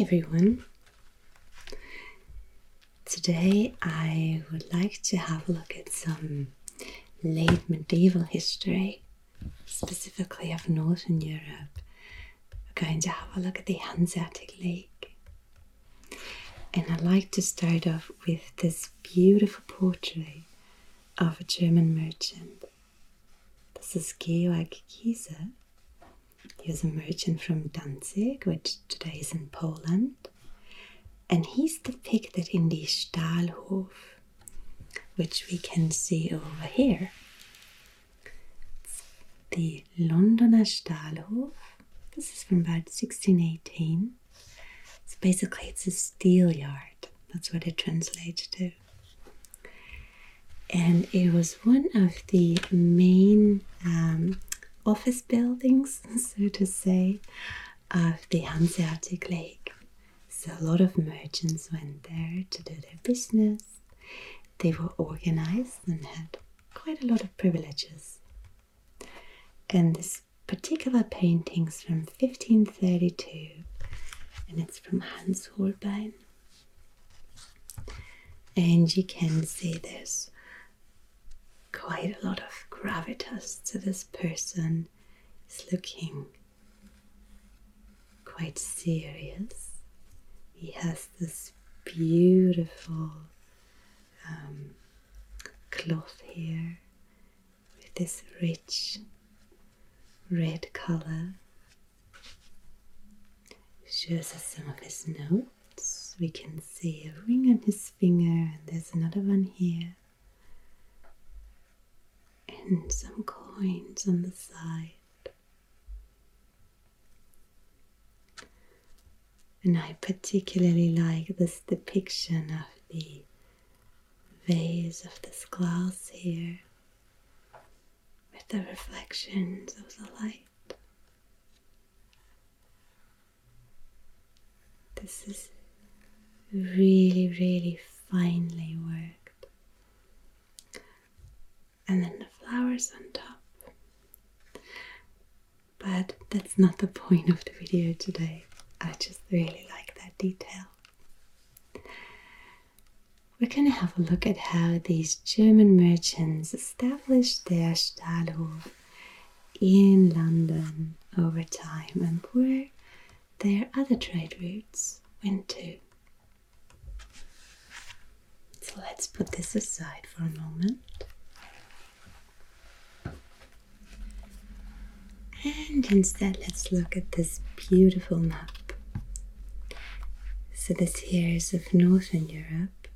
Everyone. Today I would like to have a look at some late medieval history, specifically of Northern Europe. We're going to have a look at the Hanseatic League. And I'd like to start off with this beautiful portrait of a German merchant. This is Georg Giese. He was a merchant from Danzig, which today is in Poland. And he's depicted in the Stahlhof, which we can see over here. It's the Londoner Stahlhof. This is from about 1618. So basically, it's a steel yard. That's what it translates to. And it was one of the main um, office buildings, so to say, of the Hanseatic League. So a lot of merchants went there to do their business. They were organized and had quite a lot of privileges. And this particular painting's from 1532 and it's from Hans Holbein. And you can see there's quite a lot of gravitas to this person. Is looking quite serious. He has this beautiful um, cloth here with this rich red color. Shows us some of his notes. We can see a ring on his finger, and there's another one here some coins on the side. And I particularly like this depiction of the vase of this glass here with the reflections of the light. This is really, really finely worked. And then the flowers on top. But that's not the point of the video today. I just really like that detail. We're going to have a look at how these German merchants established their Stahlhof in London over time and where their other trade routes went to. So let's put this aside for a moment. And instead, let's look at this beautiful map. So, this here is of Northern Europe,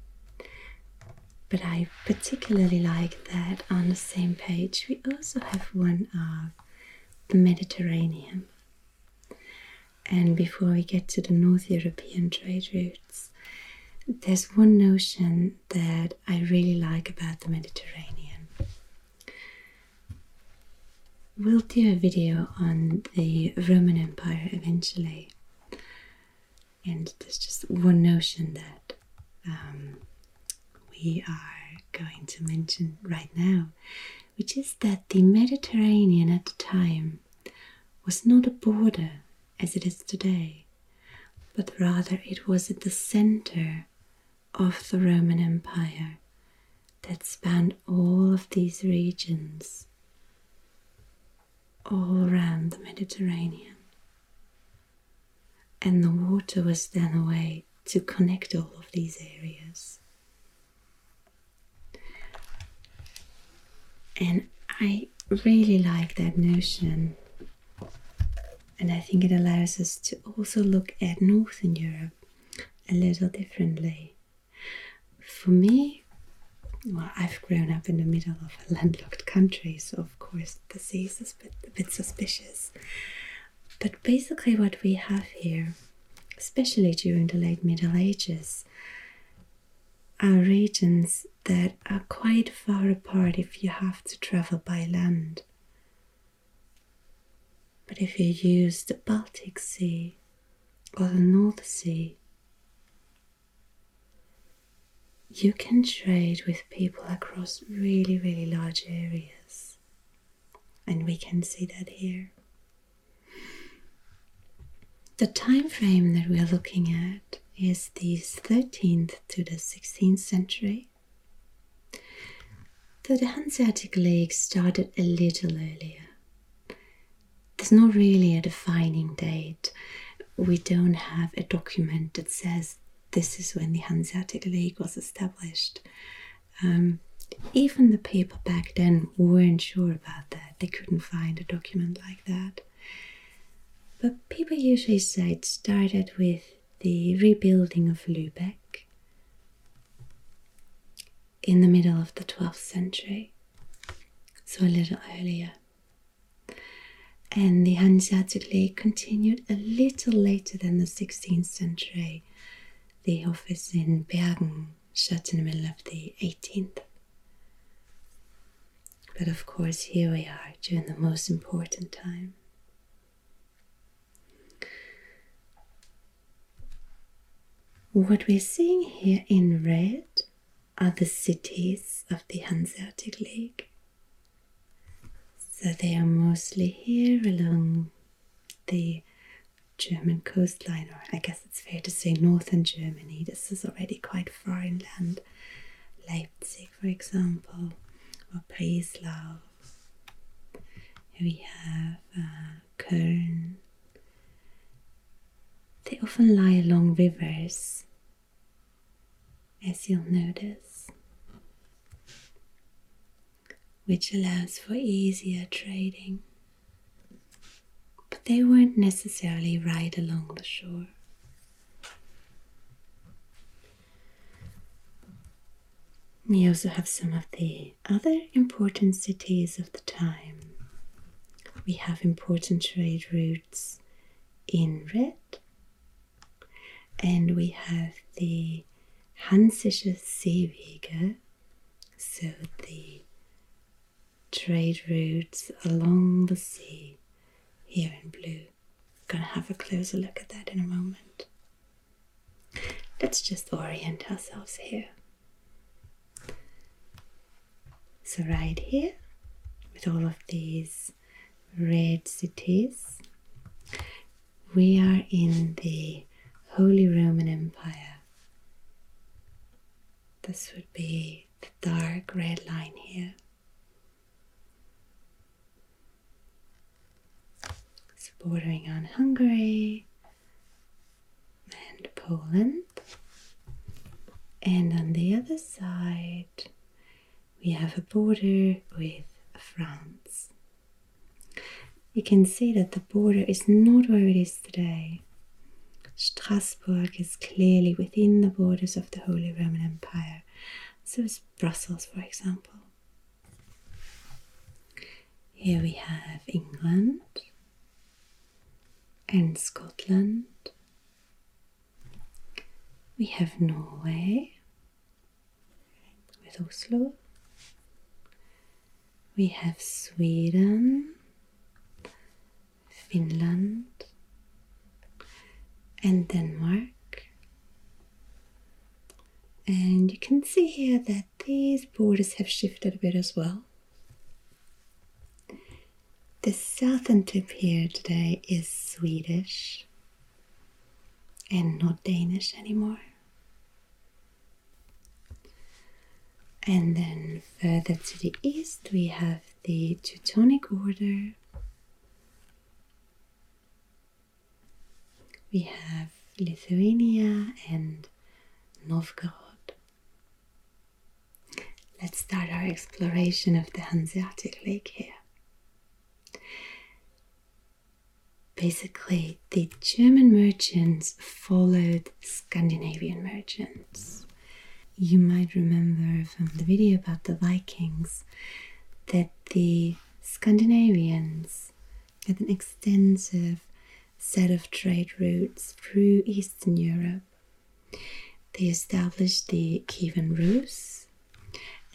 but I particularly like that on the same page we also have one of the Mediterranean. And before we get to the North European trade routes, there's one notion that I really like about the Mediterranean we'll do a video on the Roman Empire eventually. And there's just one notion that um, we are going to mention right now, which is that the Mediterranean at the time was not a border as it is today, but rather it was at the center of the Roman Empire that spanned all of these regions all around the Mediterranean. And the water was then a way to connect all of these areas. And I really like that notion. And I think it allows us to also look at Northern Europe a little differently. For me, well, I've grown up in the middle of a landlocked country, so of course the sea is a bit, a bit suspicious. But basically, what we have here, especially during the late Middle Ages, are regions that are quite far apart if you have to travel by land. But if you use the Baltic Sea or the North Sea, you can trade with people across really, really large areas. And we can see that here. The time frame that we are looking at is the 13th to the 16th century. Though the Hanseatic League started a little earlier, there's not really a defining date. We don't have a document that says this is when the Hanseatic League was established. Um, even the people back then weren't sure about that. They couldn't find a document like that. But people usually say it started with the rebuilding of Lübeck in the middle of the 12th century, so a little earlier. And the Hanseatic League continued a little later than the 16th century. The office in Bergen shut in the middle of the 18th. But of course, here we are during the most important time. What we're seeing here in red are the cities of the Hanseatic League. So they are mostly here along the German coastline, or I guess it's fair to say northern Germany. This is already quite far inland. Leipzig, for example, or Breslau. we have uh, Köln. They often lie along rivers as you'll notice, which allows for easier trading. They weren't necessarily right along the shore. We also have some of the other important cities of the time. We have important trade routes in red, and we have the Hansische Seewege, so the trade routes along the sea here in blue. To have a closer look at that in a moment. Let's just orient ourselves here. So, right here, with all of these red cities, we are in the Holy Roman Empire this would be the dark red line here. Bordering on Hungary and Poland. And on the other side, we have a border with France. You can see that the border is not where it is today. Strasbourg is clearly within the borders of the Holy Roman Empire. So is Brussels, for example. Here we have England and Scotland. We have Norway with Oslo. We have Sweden, Finland, and Denmark. And you can see here that these borders have shifted a bit as well. The southern tip here today is Swedish and not Danish anymore. And then further to the east, we have the Teutonic Order we have Lithuania and Novgorod. Let's start our exploration of the Hanseatic League here. Basically, the German merchants followed Scandinavian merchants. You might remember from the video about the Vikings that the Scandinavians had an extensive set of trade routes through Eastern Europe. They established the Kievan Rus,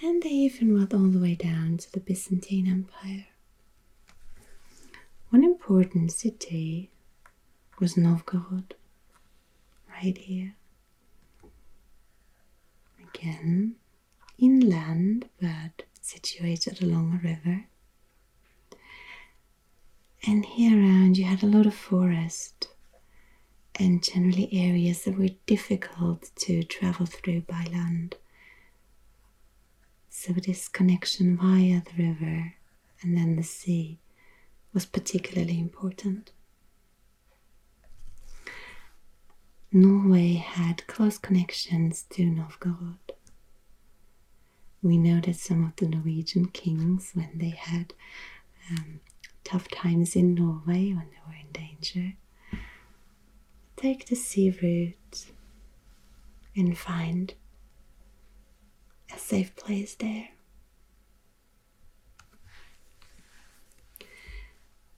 and they even went all the way down to the Byzantine Empire. One important city was Novgorod, right here. Again, inland but situated along a river. And here around you had a lot of forest. and generally areas that were difficult to travel through by land. So, this connection via the river and then the sea was particularly important. Norway had close connections to Novgorod. We know that some of the Norwegian kings, when they had um, tough times in Norway, when they were in danger, take the sea route and find a safe place there.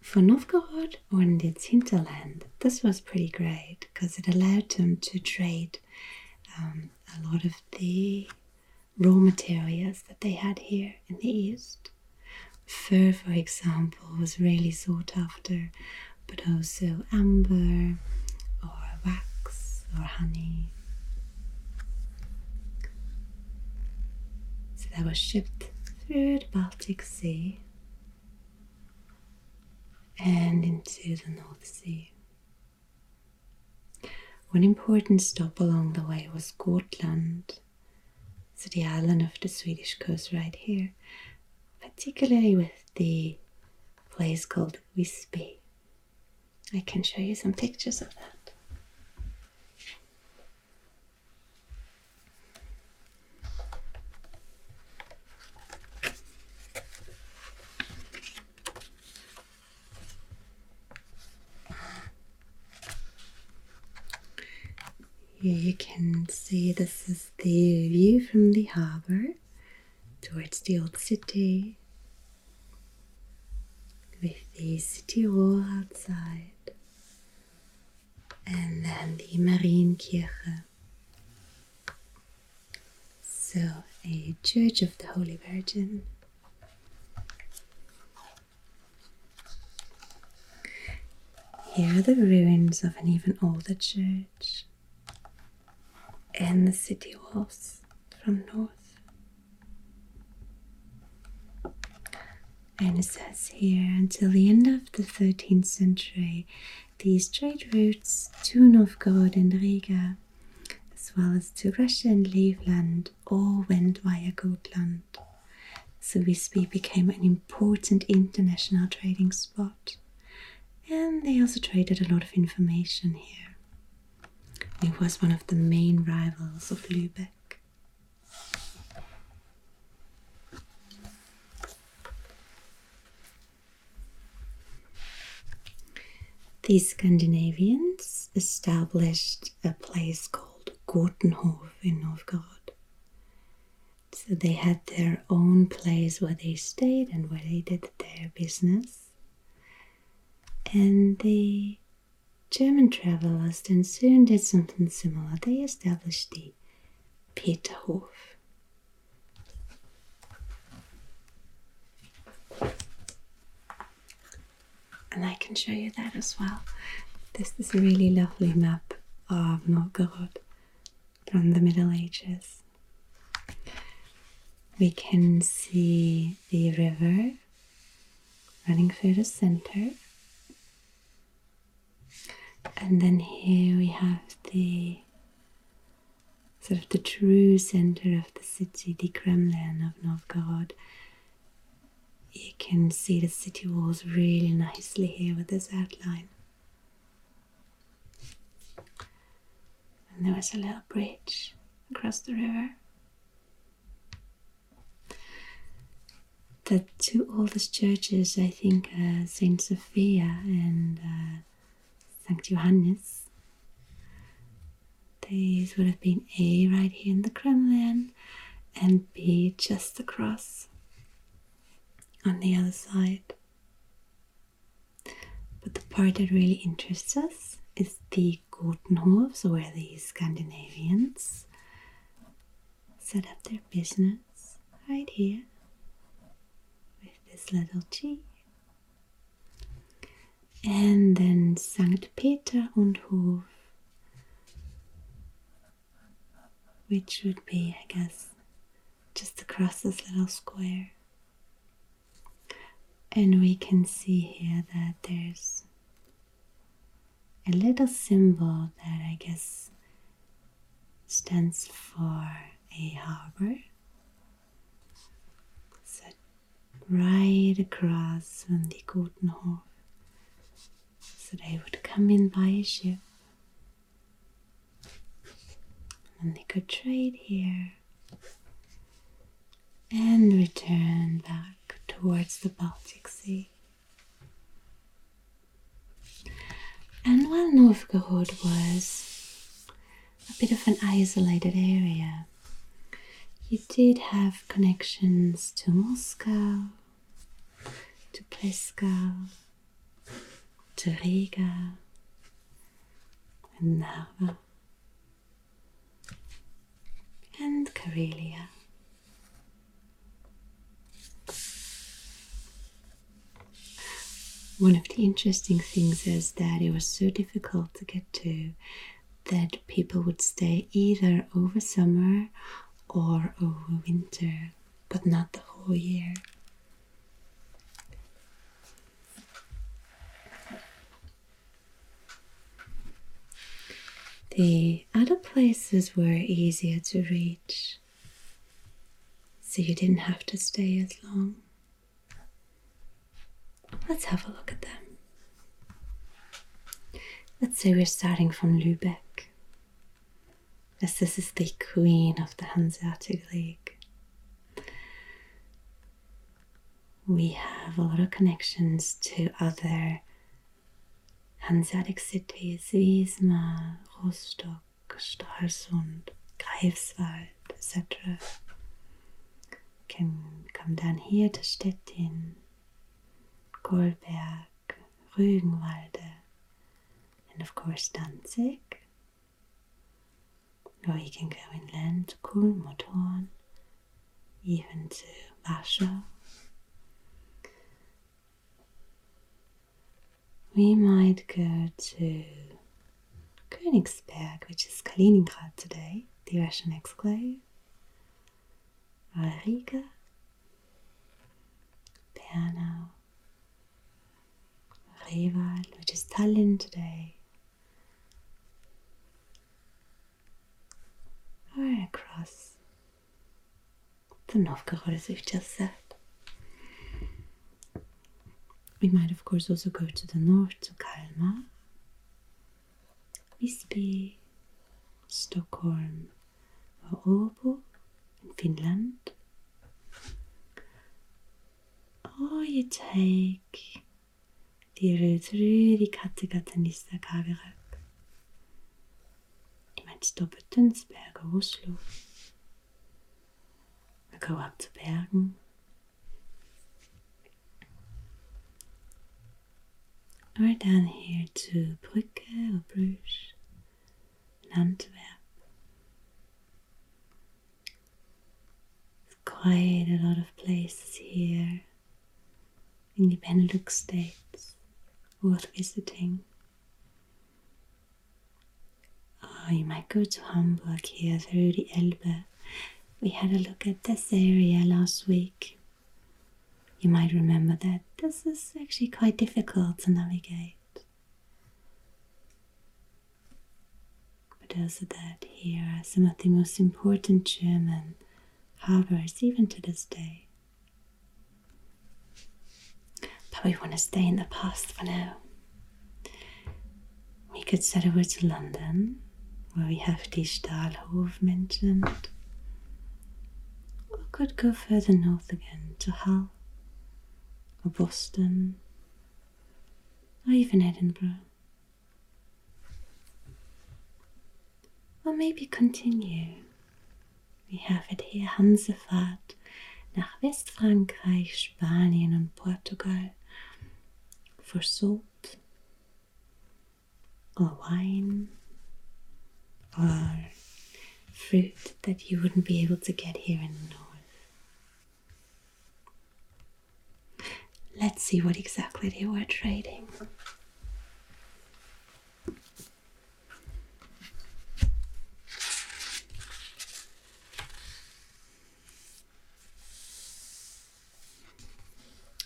For Novgorod or in its hinterland, this was pretty great because it allowed them to trade um, a lot of the raw materials that they had here in the east. Fur, for example, was really sought after, but also amber or wax or honey. So that was shipped through the Baltic Sea and into the North Sea. One important stop along the way was Gotland, so the island of the Swedish coast right here, particularly with the place called Visby. I can show you some pictures of that. You can see this is the view from the harbor towards the old city with the city wall outside and then the Marienkirche. So, a church of the Holy Virgin. Here are the ruins of an even older church and the city walls from north. And it says here until the end of the 13th century, these trade routes to Novgorod and Riga, as well as to Russia and Livland, all went via Gotland. So Visby became an important international trading spot. And they also traded a lot of information here. It was one of the main rivals of Lübeck. The Scandinavians established a place called Gotenhof in Novgorod. So they had their own place where they stayed and where they did their business. And the German travelers then soon did something similar. They established the Peterhof. And I can show you that as well. This is a really lovely map of Novgorod from the Middle Ages. We can see the river running through the center and then here we have the sort of the true center of the city, the Kremlin of Novgorod. You can see the city walls really nicely here with this outline. And there was a little bridge across the river. The two oldest churches, I think, are Saint Sophia and uh, St. Johannes. These would have been A right here in the Kremlin and B just across on the other side. But the part that really interests us is the Gotenhofs, where the Scandinavians set up their business right here with this little G and then St. Peter und Hof, which would be, I guess, just across this little square. And we can see here that there's a little symbol that I guess stands for a harbor. So right across from the Gotenhof. So they would come in by a ship and they could trade here and return back towards the Baltic Sea. And while Novgorod was a bit of an isolated area, you did have connections to Moscow, to Pleskov, Riga, and Narva, and Karelia. One of the interesting things is that it was so difficult to get to that people would stay either over summer or over winter, but not the whole year. The other places were easier to reach, so you didn't have to stay as long. Let's have a look at them. Let's say we're starting from Lübeck, as this is the queen of the Hanseatic League. We have a lot of connections to other Hanseatic cities, Wismar, Rostock, Stralsund, Greifswald, etc. Can come down here to Stettin, Goldberg, Rügenwalde, and of course Danzig. Or you can go inland to Kulmotorn, even to Warsaw. We might go to Königsberg, which is Kaliningrad today, the Russian exclave, Riga, Pernau, Reval, which is Tallinn today, or across the Novgorod, as we've just said. We might, of course, also go to the north to Kalmar, Visby, Stockholm, Åbo in Finland. Or you take the route through the Kattegat and Lista Skagerrak. You might stop at Tønsberg or Oslo. Or go up to Bergen. Or down here to Brugge or Bruges and Antwerp. Quite a lot of places here in the Benelux states worth visiting. Oh, you might go to Hamburg here through the Elbe. We had a look at this area last week. You might remember that this is actually quite difficult to navigate. But also that here are some of the most important German harbors even to this day. But we want to stay in the past for now. We could set over to London, where we have the Stahlhof mentioned. Or could go further north again to Hull or Boston or even Edinburgh. Or maybe continue. We have it here Hansefahrt nach Westfrankreich, Spanien und Portugal for salt or wine or fruit that you wouldn't be able to get here in the north. Let's see what exactly they were trading.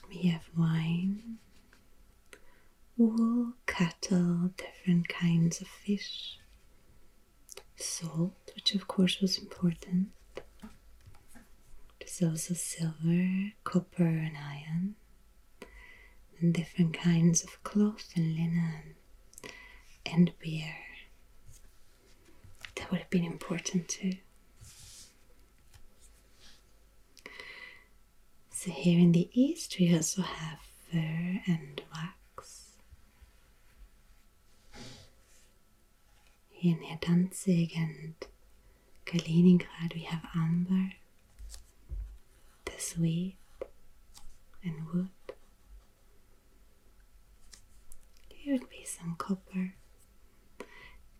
We have wine, wool, cattle, different kinds of fish, salt, which of course was important. There's also silver, copper, and iron, and different kinds of cloth and linen, and beer. That would have been important too. So, here in the east, we also have fur and wax. Here near Danzig and Kaliningrad, we have amber, the sweet, and wood. Here would be some copper.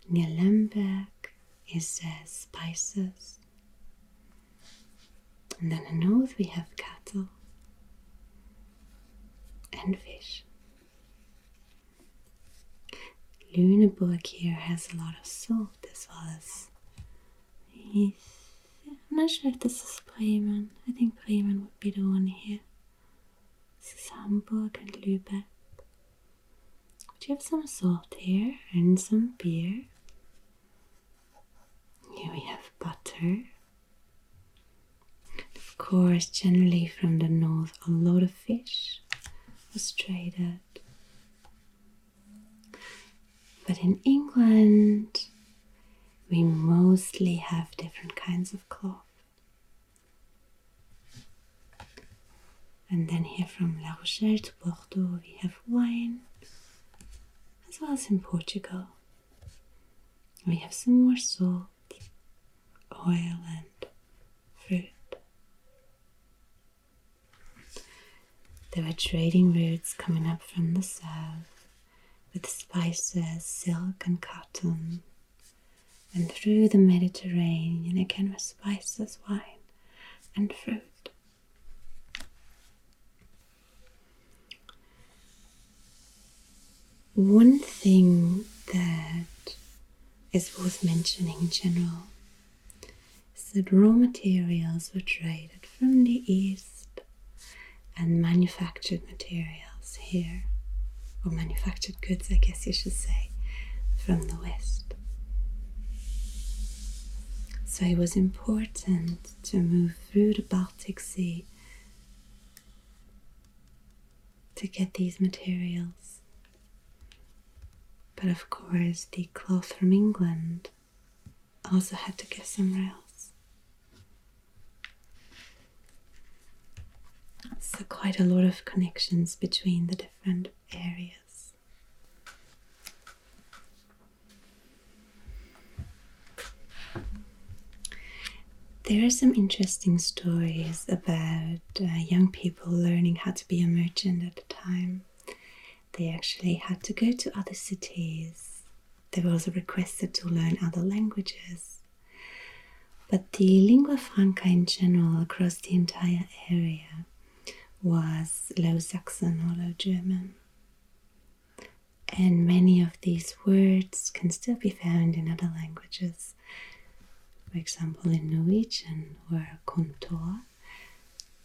Near is uh, spices. And then in the north we have cattle and fish. Lüneburg here has a lot of salt as well as. I'm not sure if this is Bremen. I think Bremen would be the one here. This is Hamburg and Lübeck. But you have some salt here and some beer. Here we have butter. Of course, generally from the north, a lot of fish was traded. But in England, we mostly have different kinds of cloth. And then here from La Rochelle to Bordeaux, we have wine, as well as in Portugal. We have some more salt, oil, and fruit. There were trading routes coming up from the south with spices, silk, and cotton, and through the Mediterranean again with spices, wine, and fruit. One thing that is worth mentioning in general is that raw materials were traded from the east and manufactured materials here, or manufactured goods, I guess you should say, from the west. So it was important to move through the Baltic Sea to get these materials. But of course, the cloth from England also had to get somewhere else. So, quite a lot of connections between the different areas. There are some interesting stories about uh, young people learning how to be a merchant at the time. They actually had to go to other cities. They were also requested to learn other languages. But the lingua franca in general across the entire area was Low Saxon or Low German. And many of these words can still be found in other languages. For example, in Norwegian, where kontor,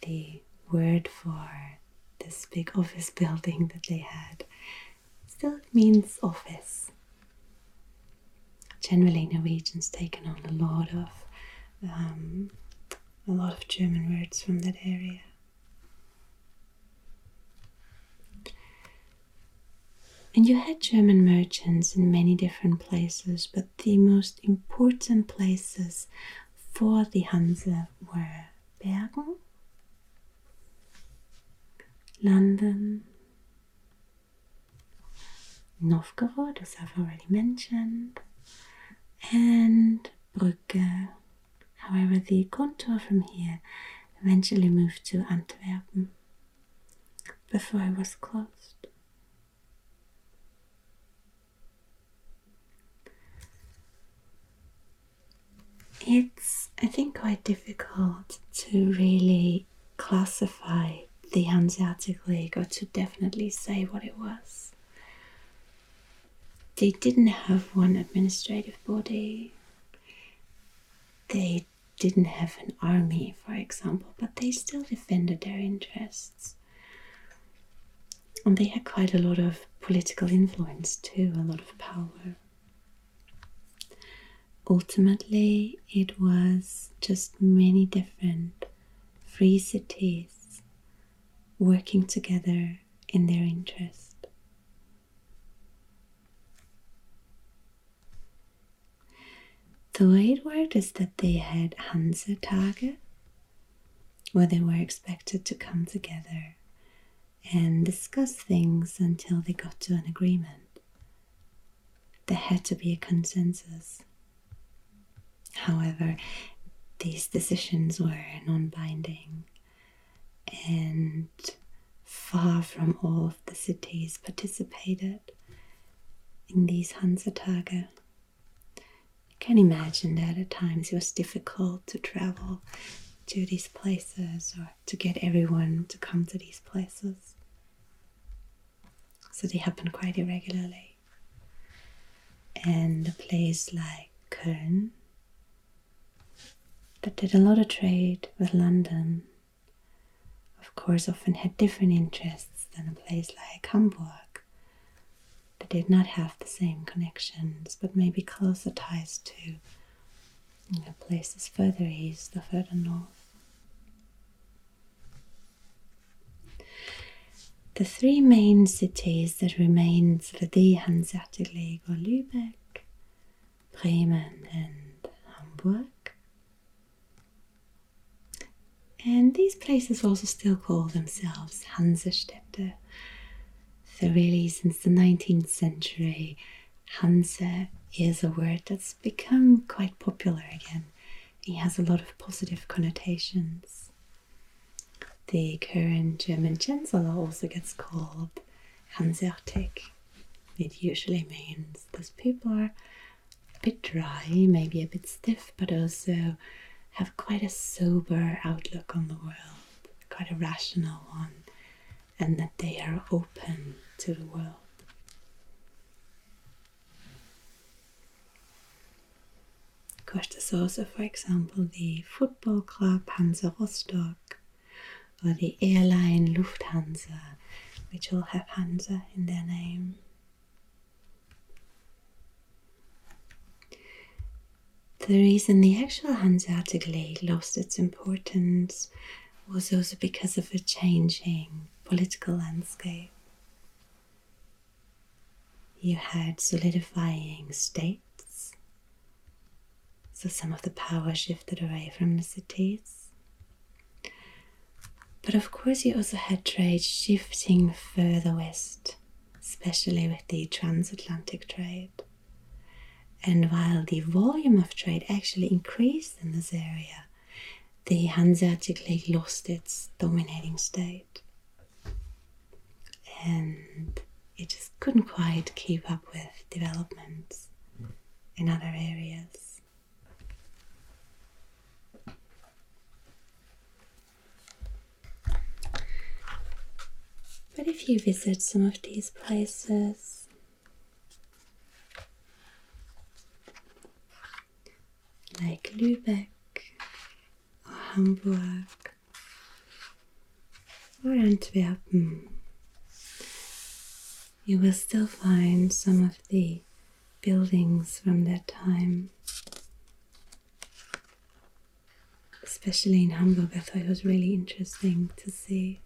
the word for this big office building that they had, still means office. Generally, Norwegian's taken on a lot of um, a lot of German words from that area. And you had German merchants in many different places, but the most important places for the Hanse were Bergen, London, Novgorod, as I've already mentioned, and Brugge. However, the kontor from here eventually moved to Antwerpen before it was closed. It's, I think, quite difficult to really classify the Hanseatic League or to definitely say what it was. They didn't have one administrative body. They didn't have an army, for example, but they still defended their interests. And they had quite a lot of political influence too, a lot of power. Ultimately, it was just many different free cities working together in their interest. The way it worked is that they had Hansa-Tage, where they were expected to come together and discuss things until they got to an agreement. There had to be a consensus. However, these decisions were non binding and far from all of the cities participated in these Hansatage. You can imagine that at times it was difficult to travel to these places or to get everyone to come to these places. So they happen quite irregularly. And a place like Köln that did a lot of trade with London, course, often had different interests than a place like Hamburg that did not have the same connections, but maybe closer ties to you know, places further east or further north. The three main cities that remained for the Hanseatic League were Lübeck, Bremen, and Hamburg. And these places also still call themselves Hansestädte. So, really, since the 19th century, Hanse is a word that's become quite popular again. It has a lot of positive connotations. The current German Chancellor also gets called Hanseatic. It usually means those people are a bit dry, maybe a bit stiff, but also have quite a sober outlook on the world, quite a rational one, and that they are open to the world. Of course, there's also, for example, the football club Hansa Rostock, or the airline Lufthansa, which all have Hansa in their name. The reason the actual Hanseatic League lost its importance was also because of a changing political landscape. You had solidifying states, so some of the power shifted away from the cities but of course, you also had trade shifting further west, especially with the transatlantic trade. And while the volume of trade actually increased in this area, the Hanseatic League lost its dominating state. And it just couldn't quite keep up with developments in other areas. But if you visit some of these places, like Lübeck or Hamburg or Antwerpen, you will still find some of the buildings from that time. Especially in Hamburg, I thought it was really interesting to see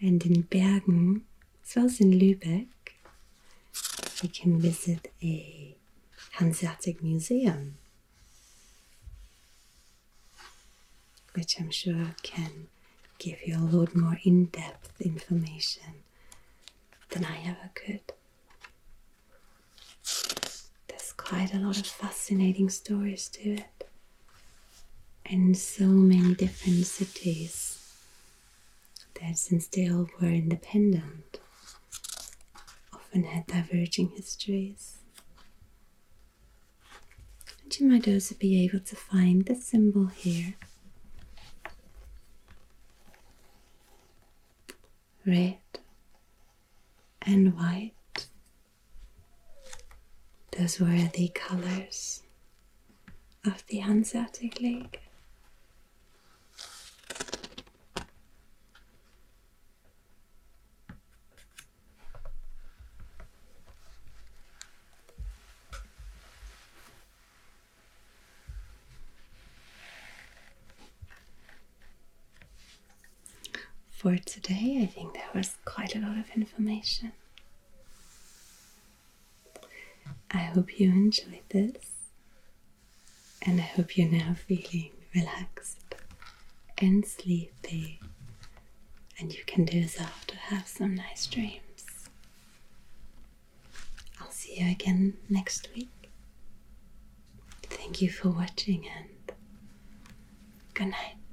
and in Bergen, as well as in Lübeck, you can visit a Hanseatic museum, which I'm sure can give you a lot more in depth information than I ever could. There's quite a lot of fascinating stories to it, and so many different cities that since they all were independent, often had diverging histories. And you might also be able to find the symbol here. Red and white. Those were the colors of the Hanseatic League. For today. I think there was quite a lot of information. I hope you enjoyed this, and I hope you're now feeling relaxed and sleepy, and you can doze off to have some nice dreams. I'll see you again next week. Thank you for watching and good night.